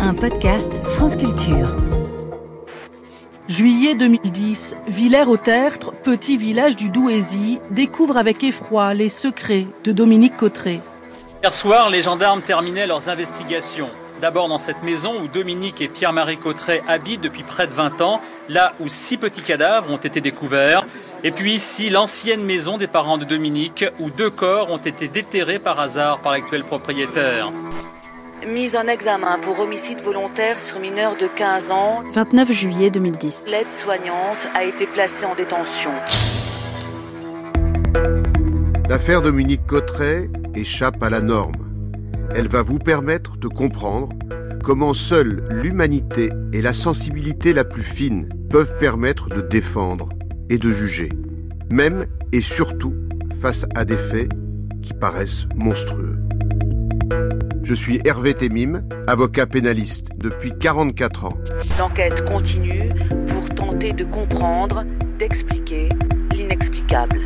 un podcast France Culture. Juillet 2010, Villers-au-Tertre, petit village du Douaisis, découvre avec effroi les secrets de Dominique Cotteret. Hier soir, les gendarmes terminaient leurs investigations. D'abord dans cette maison où Dominique et Pierre-Marie Cotteret habitent depuis près de 20 ans, là où six petits cadavres ont été découverts. Et puis ici, l'ancienne maison des parents de Dominique, où deux corps ont été déterrés par hasard par l'actuel propriétaire. Mise en examen pour homicide volontaire sur mineur de 15 ans, 29 juillet 2010. l'aide-soignante a été placée en détention. L'affaire Dominique Cotteret échappe à la norme. Elle va vous permettre de comprendre comment seule l'humanité et la sensibilité la plus fine peuvent permettre de défendre et de juger, même et surtout face à des faits qui paraissent monstrueux. Je suis Hervé Temim, avocat pénaliste depuis 44 ans. L'enquête continue pour tenter de comprendre, d'expliquer l'inexplicable.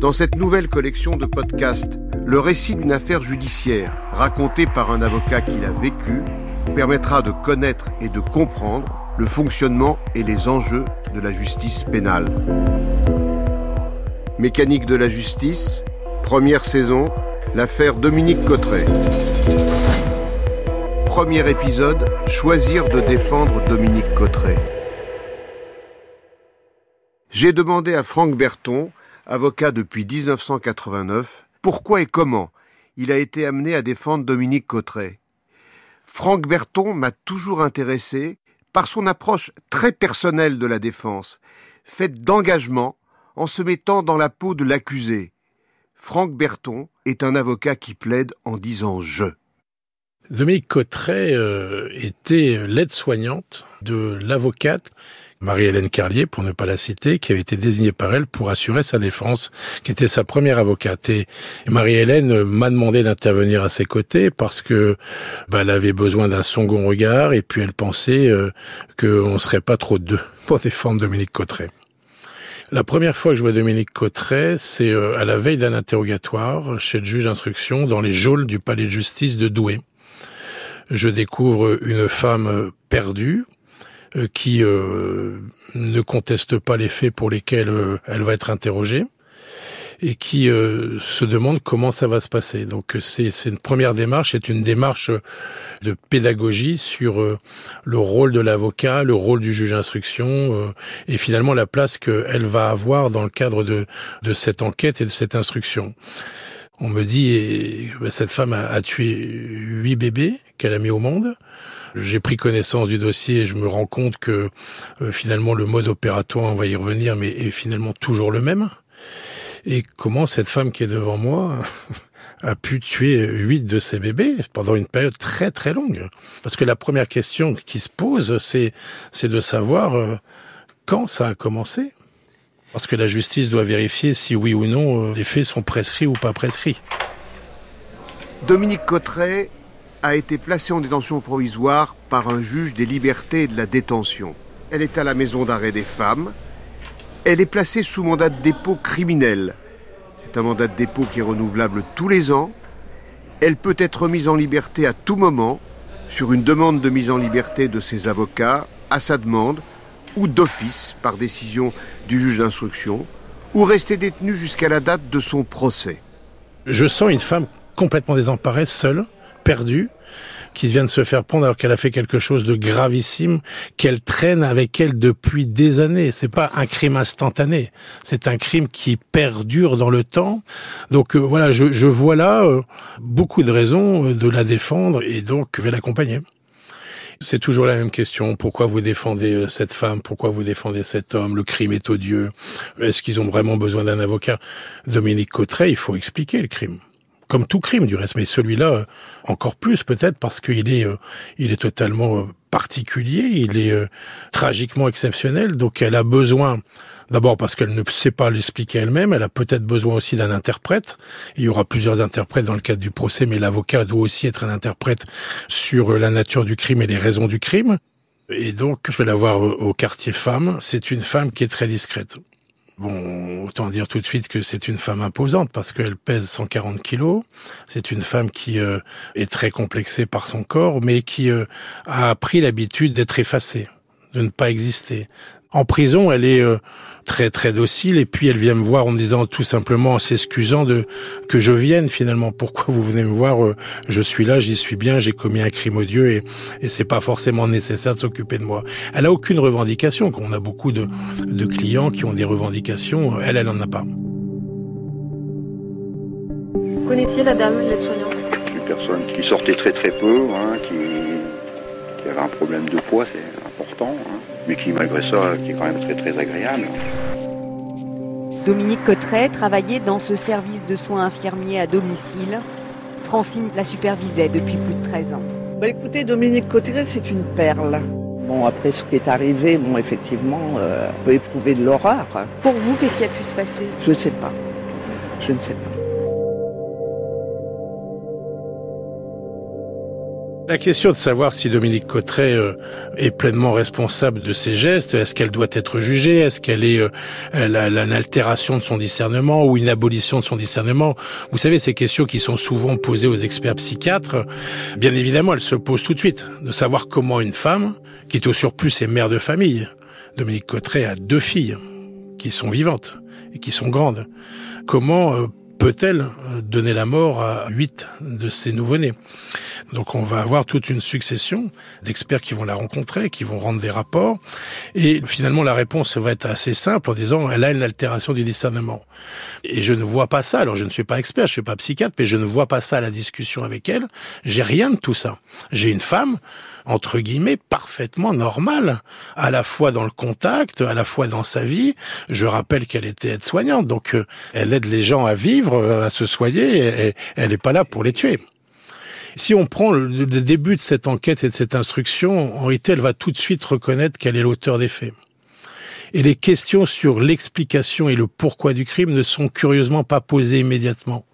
Dans cette nouvelle collection de podcasts, le récit d'une affaire judiciaire racontée par un avocat qui l'a vécu permettra de connaître et de comprendre le fonctionnement et les enjeux de la justice pénale. Mécanique de la justice, première saison, l'affaire Dominique Cotteret. Premier épisode, choisir de défendre Dominique Cotteret. J'ai demandé à Franck Berton, avocat depuis 1989, pourquoi et comment il a été amené à défendre Dominique Cotteret. Franck Berton m'a toujours intéressé par son approche très personnelle de la défense, faite d'engagement en se mettant dans la peau de l'accusé. Franck Berton est un avocat qui plaide en disant je. Dominique Cotteret euh, était l'aide-soignante de l'avocate Marie-Hélène Carlier, pour ne pas la citer, qui avait été désignée par elle pour assurer sa défense, qui était sa première avocate. Et Marie-Hélène m'a demandé d'intervenir à ses côtés parce que bah, elle avait besoin d'un second regard et puis elle pensait euh, qu'on ne serait pas trop deux pour défendre Dominique Cotteret. La première fois que je vois Dominique Cotteret, c'est euh, à la veille d'un interrogatoire chez le juge d'instruction dans les geôles du palais de justice de Douai. Je découvre une femme perdue, euh, qui euh, ne conteste pas les faits pour lesquels euh, elle va être interrogée et qui se demande comment ça va se passer. Donc c'est une première démarche, c'est une démarche de pédagogie sur le rôle de l'avocat, le rôle du juge d'instruction et finalement la place qu'elle va avoir dans le cadre de, de cette enquête et de cette instruction. On me dit, bah, cette femme a, a tué huit bébés qu'elle a mis au monde. J'ai pris connaissance du dossier et je me rends compte que euh, finalement le mode opératoire, on va y revenir, mais est finalement toujours le même. Et comment cette femme qui est devant moi a pu tuer huit de ses bébés pendant une période très très longue? Parce que la première question qui se pose, c'est de savoir euh, quand ça a commencé. Parce que la justice doit vérifier si oui ou non euh, les faits sont prescrits ou pas prescrits. Dominique Cotteret a été placée en détention provisoire par un juge des libertés et de la détention. Elle est à la maison d'arrêt des femmes. Elle est placée sous mandat de dépôt criminel. C'est un mandat de dépôt qui est renouvelable tous les ans. Elle peut être mise en liberté à tout moment sur une demande de mise en liberté de ses avocats, à sa demande, ou d'office par décision du juge d'instruction, ou rester détenue jusqu'à la date de son procès. Je sens une femme complètement désemparée, seule, perdue, qui vient de se faire prendre alors qu'elle a fait quelque chose de gravissime, qu'elle traîne avec elle depuis des années. C'est pas un crime instantané, c'est un crime qui perdure dans le temps. Donc euh, voilà, je, je, vois là euh, beaucoup de raisons euh, de la défendre et donc je vais l'accompagner. C'est toujours la même question. Pourquoi vous défendez euh, cette femme? Pourquoi vous défendez cet homme? Le crime est odieux. Est-ce qu'ils ont vraiment besoin d'un avocat? Dominique Cotteret, il faut expliquer le crime comme tout crime du reste, mais celui-là euh, encore plus peut-être parce qu'il est, euh, il est totalement particulier, il est tragiquement exceptionnel, donc elle a besoin D'abord parce qu'elle ne sait pas l'expliquer elle-même, elle a peut-être besoin aussi d'un interprète. Il y aura plusieurs interprètes dans le cadre du procès, mais l'avocat doit aussi être un interprète sur la nature du crime et les raisons du crime. Et donc, je vais la voir au quartier femme. C'est une femme qui est très discrète. Bon, autant dire tout de suite que c'est une femme imposante parce qu'elle pèse 140 kilos. C'est une femme qui euh, est très complexée par son corps, mais qui euh, a pris l'habitude d'être effacée, de ne pas exister. En prison, elle est euh, très très docile. Et puis elle vient me voir en me disant tout simplement en s'excusant de que je vienne finalement. Pourquoi vous venez me voir je suis là j'y suis bien j'ai commis un crime odieux et et c'est pas forcément nécessaire de s'occuper de moi. Elle a aucune revendication. On a beaucoup de de clients qui ont des revendications elle elle en a pas. Connaissiez la dame l'aide-soignante une personne qui sortait très très peu hein, qui, qui avait un problème de poids c'est important hein mais qui malgré ça qui est quand même très très agréable. Dominique Cotteret travaillait dans ce service de soins infirmiers à domicile. Francine la supervisait depuis plus de 13 ans. Bah écoutez, Dominique Cotteret, c'est une perle. Bon, après ce qui est arrivé, bon, effectivement, euh, on peut éprouver de l'horreur. Pour vous, qu'est-ce qui a pu se passer? Je ne sais pas. Je ne sais pas. La question de savoir si Dominique Cotteret euh, est pleinement responsable de ses gestes, est-ce qu'elle doit être jugée, est-ce qu'elle est, euh, une altération de son discernement ou une abolition de son discernement Vous savez, ces questions qui sont souvent posées aux experts psychiatres, bien évidemment, elles se posent tout de suite, de savoir comment une femme, qui est au surplus est mère de famille, Dominique Cotteret a deux filles qui sont vivantes et qui sont grandes, comment euh, peut-elle donner la mort à huit de ses nouveau-nés? Donc on va avoir toute une succession d'experts qui vont la rencontrer, qui vont rendre des rapports. Et finalement, la réponse va être assez simple en disant, elle a une altération du discernement. Et je ne vois pas ça. Alors je ne suis pas expert, je suis pas psychiatre, mais je ne vois pas ça à la discussion avec elle. J'ai rien de tout ça. J'ai une femme entre guillemets, parfaitement normale, à la fois dans le contact, à la fois dans sa vie. Je rappelle qu'elle était aide-soignante, donc euh, elle aide les gens à vivre, euh, à se soigner, et elle n'est pas là pour les tuer. Si on prend le, début de cette enquête et de cette instruction, en réalité, elle va tout de suite reconnaître qu'elle est l'auteur des faits. Et les questions sur l'explication et le pourquoi du crime ne sont curieusement pas posées immédiatement,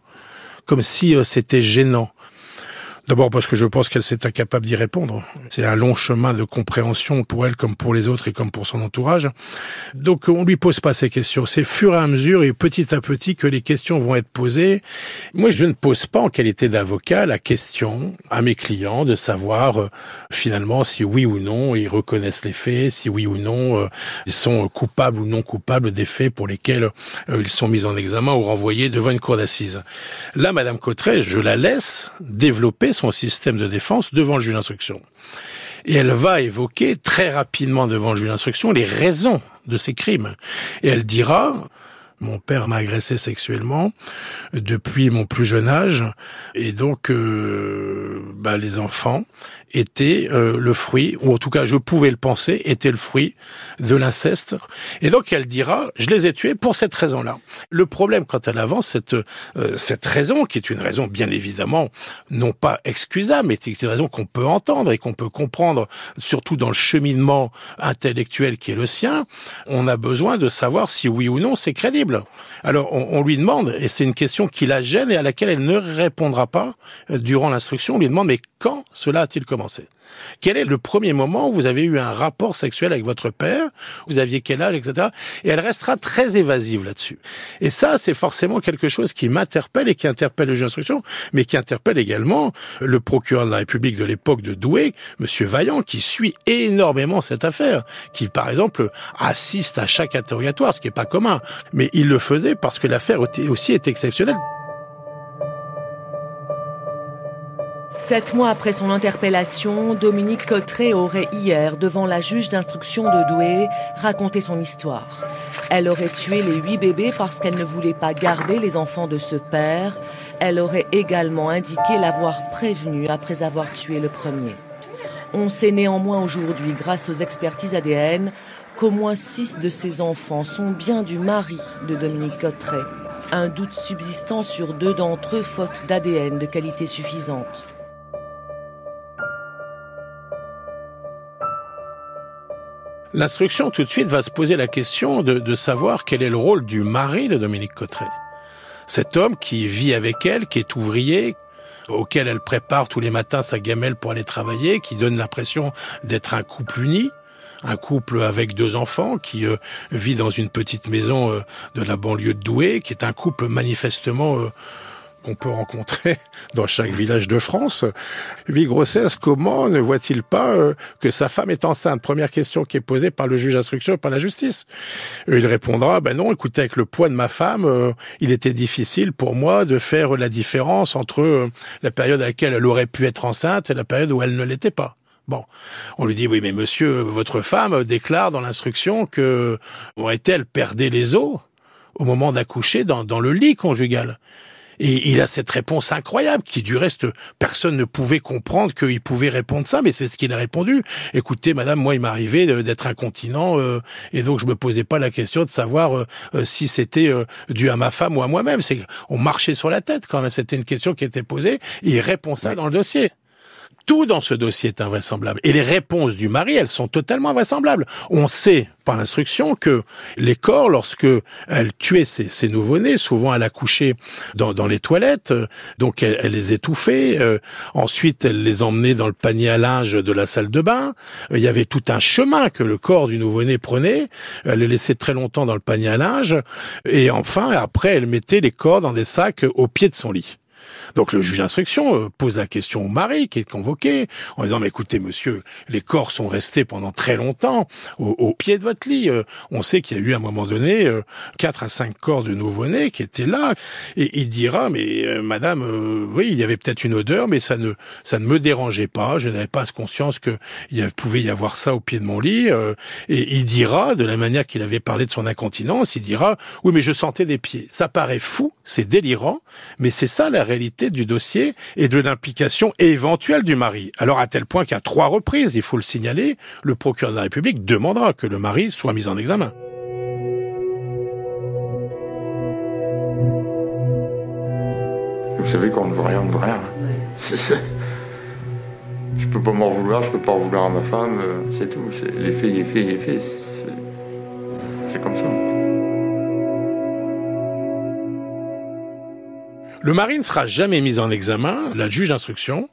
comme si euh, c'était gênant. D'abord parce que je pense qu'elle s'est incapable d'y répondre. C'est un long chemin de compréhension pour elle comme pour les autres et comme pour son entourage. Donc on lui pose pas ces questions. C'est fur et à mesure et petit à petit que les questions vont être posées. Moi, je ne pose pas en qualité d'avocat la question à mes clients de savoir euh, finalement si oui ou non ils reconnaissent les faits, si oui ou non euh, ils sont coupables ou non coupables des faits pour lesquels euh, ils sont mis en examen ou renvoyés devant une cour d'assises. Là, Madame Cotteret, je la laisse développer son système de défense devant le juge d'instruction. Et elle va évoquer très rapidement devant le juge d'instruction les raisons de ces crimes. Et elle dira, mon père m'a agressé sexuellement depuis mon plus jeune âge, et donc euh, bah, les enfants était euh, le fruit, ou en tout cas je pouvais le penser, était le fruit de l'inceste. Et donc elle dira, je les ai tués pour cette raison-là. Le problème quand elle avance cette euh, cette raison, qui est une raison bien évidemment non pas excusable, mais c'est une raison qu'on peut entendre et qu'on peut comprendre, surtout dans le cheminement intellectuel qui est le sien, on a besoin de savoir si oui ou non c'est crédible. Alors on, on, lui demande, et c'est une question qui la gêne et à laquelle elle ne répondra pas euh, durant l'instruction, on lui demande mais quand cela a-t-il commencé? Quel est le premier moment où vous avez eu un rapport sexuel avec votre père? Vous aviez quel âge, etc. Et elle restera très évasive là-dessus. Et ça, c'est forcément quelque chose qui m'interpelle et qui interpelle le juge d'instruction, mais qui interpelle également le procureur de la République de l'époque de Douai, Monsieur Vaillant, qui suit énormément cette affaire, qui par exemple assiste à chaque interrogatoire, ce qui n'est pas commun. Mais il le faisait parce que l'affaire aussi est exceptionnelle. Sept mois après son interpellation, Dominique Cotteret aurait hier, devant la juge d'instruction de Douai, raconté son histoire. Elle aurait tué les huit bébés parce qu'elle ne voulait pas garder les enfants de ce père. Elle aurait également indiqué l'avoir prévenu après avoir tué le premier. On sait néanmoins aujourd'hui, grâce aux expertises ADN, qu'au moins six de ces enfants sont bien du mari de Dominique Cotteret. Un doute subsistant sur deux d'entre eux faute d'ADN de qualité suffisante. L'instruction tout de suite va se poser la question de, de, savoir quel est le rôle du mari de Dominique Cotteret. Cet homme qui vit avec elle, qui est ouvrier, auquel elle prépare tous les matins sa gamelle pour aller travailler, qui donne l'impression d'être un couple uni, un couple avec deux enfants qui euh, vit dans une petite maison euh, de la banlieue de Douai, qui est un couple manifestement euh, qu'on peut rencontrer dans chaque village de France. Huit grossesses, comment ne voit-il pas que sa femme est enceinte? Première question qui est posée par le juge d'instruction par la justice. Il répondra, ben non, écoutez, avec le poids de ma femme, il était difficile pour moi de faire la différence entre la période à laquelle elle aurait pu être enceinte et la période où elle ne l'était pas. Bon, on lui dit oui, mais monsieur, votre femme déclare dans l'instruction que aurait-elle perdait les os au moment d'accoucher dans le lit conjugal? Et il a cette réponse incroyable qui, du reste, personne ne pouvait comprendre qu'il pouvait répondre ça, mais c'est ce qu'il a répondu. Écoutez, madame, moi, il m'arrivait d'être incontinent, euh, et donc je me posais pas la question de savoir euh, euh, si c'était dû à ma femme ou à moi-même. C'est on marchait sur la tête quand même. C'était une question qui était posée, et il répond ça dans le dossier. Tout dans ce dossier est invraisemblable. Et les réponses du mari, elles sont totalement invraisemblables. On sait par l'instruction que les corps, lorsque elle tuait ses, nouveau-nés, souvent elle accouchait dans, dans les toilettes, donc elle, les étouffait. Euh, ensuite, elle les emmenait dans le panier à linge de la salle de bain. il y avait tout un chemin que le corps du nouveau-né prenait. Elle les laissait très longtemps dans le panier à linge. Et enfin, après, elle mettait les corps dans des sacs au pied de son lit. Donc le juge d'instruction euh, pose la question au mari qui est convoqué en disant mais écoutez monsieur, les corps sont restés pendant très longtemps au, pied de votre lit. Euh, on sait qu'il y a eu à un moment donné euh, quatre à cinq corps de nouveau-nés qui étaient là et il dira mais madame oui il y avait peut-être une odeur mais ça ne ça ne me dérangeait pas. Je n'avais pas conscience que il pouvait y avoir ça au pied de mon lit et il dira de la manière qu'il avait parlé de son incontinence, il dira oui mais je sentais des pieds. Ça paraît fou, c'est délirant, mais c'est ça la réalité du dossier et de l'implication éventuelle du mari. Alors à tel point qu'à trois reprises, il faut le signaler, le procureur de la République demandera que le mari soit mis en examen. Vous savez qu'on ne veut rien, on ne veut rien. Je peux pas m'en vouloir, je peux pas en vouloir à ma femme, euh, c'est tout. Les faits, les faits, les faits, c'est comme ça. Le mari ne sera jamais mis en examen, la juge d'instruction,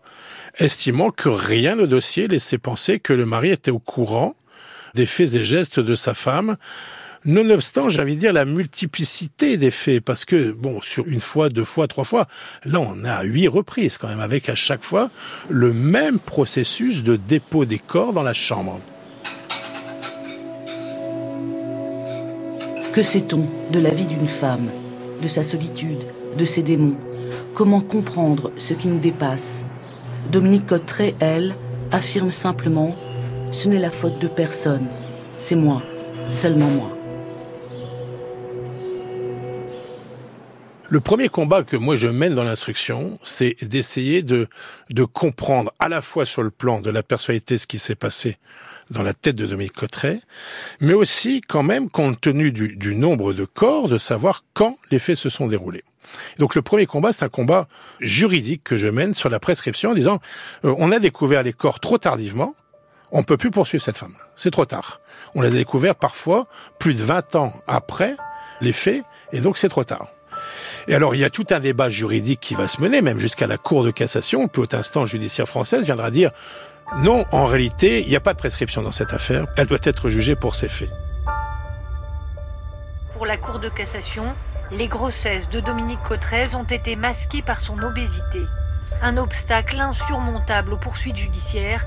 estimant que rien au dossier laissait penser que le mari était au courant des faits et gestes de sa femme, Nonobstant, j'ai envie de la multiplicité des faits, parce que, bon, sur une fois, deux fois, trois fois, là, on a huit reprises quand même, avec à chaque fois le même processus de dépôt des corps dans la chambre. Que sait-on de la vie d'une femme, de sa solitude, de ses démons Comment comprendre ce qui nous dépasse? Dominique Cotteret, elle, affirme simplement Ce n'est la faute de personne, c'est moi, seulement moi. Le premier combat que moi je mène dans l'instruction, c'est d'essayer de, comprendre à la fois sur le plan de la personnalité ce qui s'est passé dans la tête de Dominique Cotteret, mais aussi quand même compte tenu du nombre de corps, de savoir quand les faits se sont déroulés. Donc le premier combat, c'est un combat juridique que je mène sur la prescription en disant euh, on a découvert les corps trop tardivement, on peut plus poursuivre cette femme. C'est trop tard. On l'a découvert parfois plus de 20 ans après les faits, et donc c'est trop tard. Et alors, il y a tout un débat juridique qui va se mener, même jusqu'à la Cour de cassation, puis haute instance judiciaire française viendra dire non, en réalité, il n'y a pas de prescription dans cette affaire, elle doit être jugée pour ses faits. Pour la Cour de cassation, les grossesses de Dominique Cotrez ont été masquées par son obésité, un obstacle insurmontable aux poursuites judiciaires,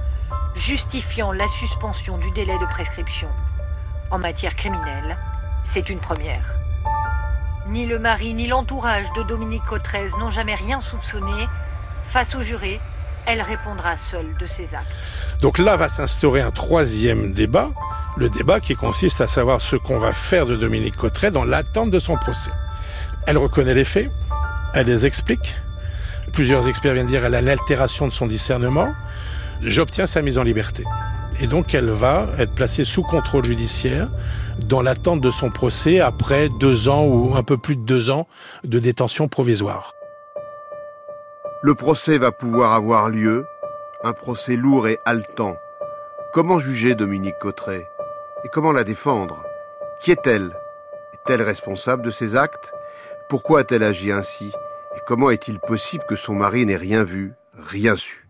justifiant la suspension du délai de prescription. En matière criminelle, c'est une première. Ni le mari ni l'entourage de Dominique Cotrez n'ont jamais rien soupçonné. Face au juré, elle répondra seule de ses actes. Donc là va s'instaurer un troisième débat, le débat qui consiste à savoir ce qu'on va faire de Dominique Cotteret dans l'attente de son procès. Elle reconnaît les faits, elle les explique. Plusieurs experts viennent dire qu'elle a l'altération de son discernement. J'obtiens sa mise en liberté. Et donc elle va être placée sous contrôle judiciaire dans l'attente de son procès après deux ans ou un peu plus de deux ans de détention provisoire. Le procès va pouvoir avoir lieu, un procès lourd et haletant. Comment juger Dominique Cotteret Et comment la défendre? Qui est-elle? Est-elle responsable de ses actes? Pourquoi a-t-elle agi ainsi? Et comment est-il possible que son mari n'ait rien vu, rien su?